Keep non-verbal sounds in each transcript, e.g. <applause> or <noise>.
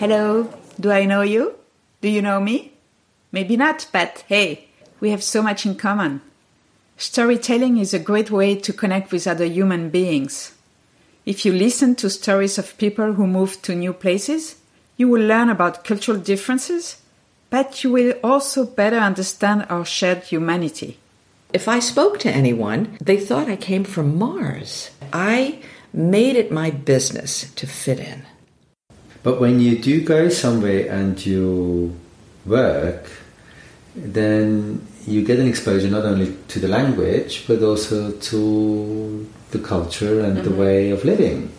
Hello, do I know you? Do you know me? Maybe not, but hey, we have so much in common. Storytelling is a great way to connect with other human beings. If you listen to stories of people who moved to new places, you will learn about cultural differences, but you will also better understand our shared humanity. If I spoke to anyone, they thought I came from Mars. I made it my business to fit in. But when you do go somewhere and you work, then you get an exposure not only to the language but also to the culture and mm-hmm. the way of living.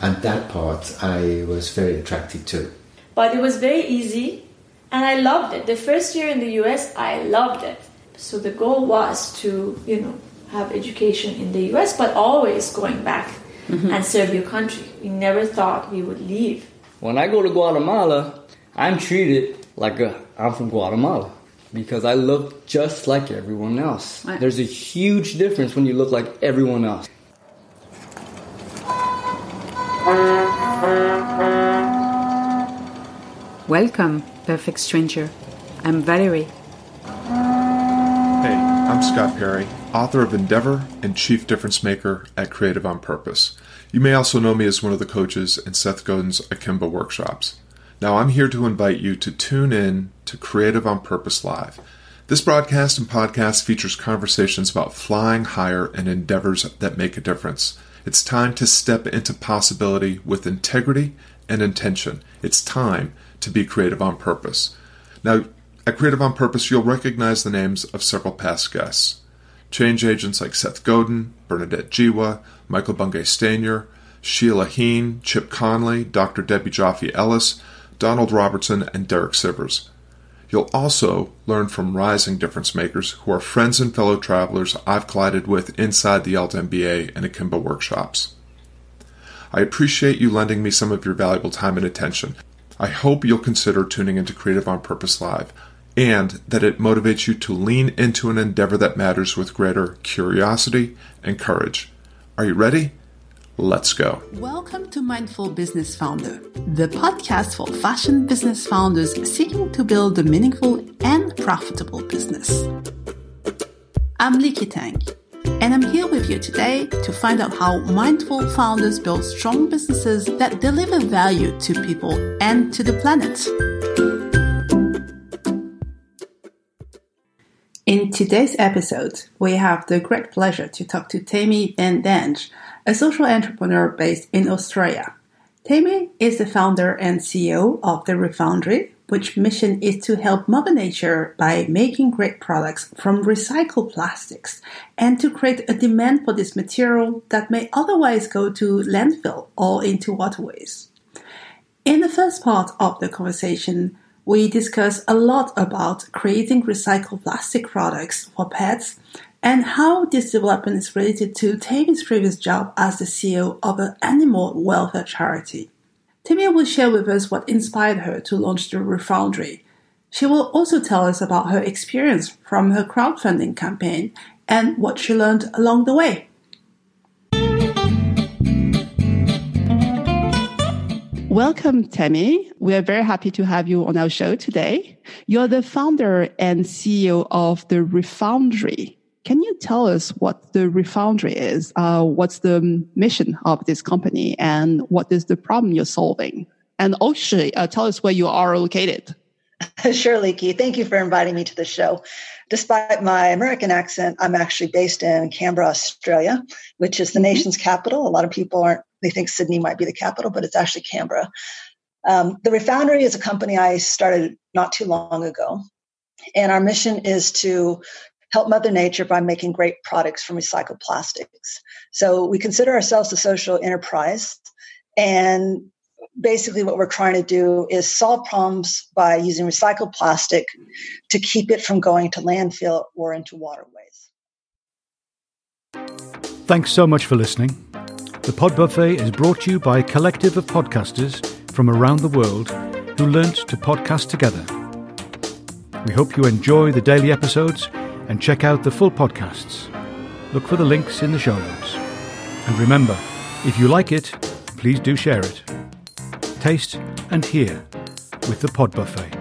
And that part I was very attracted to. But it was very easy and I loved it. The first year in the US, I loved it. So the goal was to, you know, have education in the US, but always going back mm-hmm. and serve your country. We never thought we would leave. When I go to Guatemala, I'm treated like a, I'm from Guatemala because I look just like everyone else. Right. There's a huge difference when you look like everyone else. Welcome, perfect stranger. I'm Valerie. Hey, I'm Scott Perry, author of Endeavor and chief difference maker at Creative on Purpose. You may also know me as one of the coaches in Seth Godin's Akimbo workshops. Now, I'm here to invite you to tune in to Creative on Purpose Live. This broadcast and podcast features conversations about flying higher and endeavors that make a difference. It's time to step into possibility with integrity and intention. It's time to be creative on purpose. Now, at Creative on Purpose, you'll recognize the names of several past guests. Change agents like Seth Godin, Bernadette Jiwa, Michael Bungay Stanier, Sheila Heen, Chip Conley, Dr. Debbie Joffe Ellis, Donald Robertson, and Derek Sivers. You'll also learn from rising difference makers who are friends and fellow travelers I've collided with inside the ELT MBA and Akimbo workshops. I appreciate you lending me some of your valuable time and attention. I hope you'll consider tuning into Creative on Purpose Live and that it motivates you to lean into an endeavor that matters with greater curiosity and courage. Are you ready? Let's go. Welcome to Mindful Business Founder, the podcast for fashion business founders seeking to build a meaningful and profitable business. I'm Liki Tang, and I'm here with you today to find out how mindful founders build strong businesses that deliver value to people and to the planet. In today's episode, we have the great pleasure to talk to Tammy Van Dange a social entrepreneur based in Australia. Tammy is the founder and CEO of the Refoundry, which mission is to help Mother Nature by making great products from recycled plastics and to create a demand for this material that may otherwise go to landfill or into waterways. In the first part of the conversation, we discuss a lot about creating recycled plastic products for pets and how this development is related to Tammy's previous job as the CEO of an animal welfare charity. Tammy will share with us what inspired her to launch the Refoundry. She will also tell us about her experience from her crowdfunding campaign and what she learned along the way. Welcome, Tammy. We are very happy to have you on our show today. You're the founder and CEO of the Refoundry. Can you tell us what the Refoundry is? Uh, what's the mission of this company and what is the problem you're solving? And also uh, tell us where you are located. <laughs> Sure, Liki. Thank you for inviting me to the show. Despite my American accent, I'm actually based in Canberra, Australia, which is the mm-hmm. nation's capital. A lot of people aren't, they think Sydney might be the capital, but it's actually Canberra. Um, the Refoundry is a company I started not too long ago. And our mission is to help Mother Nature by making great products from recycled plastics. So we consider ourselves a social enterprise. And basically, what we're trying to do is solve problems by using recycled plastic to keep it from going to landfill or into waterways. Thanks so much for listening. The Pod Buffet is brought to you by a collective of podcasters from around the world who learnt to podcast together. We hope you enjoy the daily episodes and check out the full podcasts. Look for the links in the show notes. And remember, if you like it, please do share it. Taste and hear with the Pod Buffet.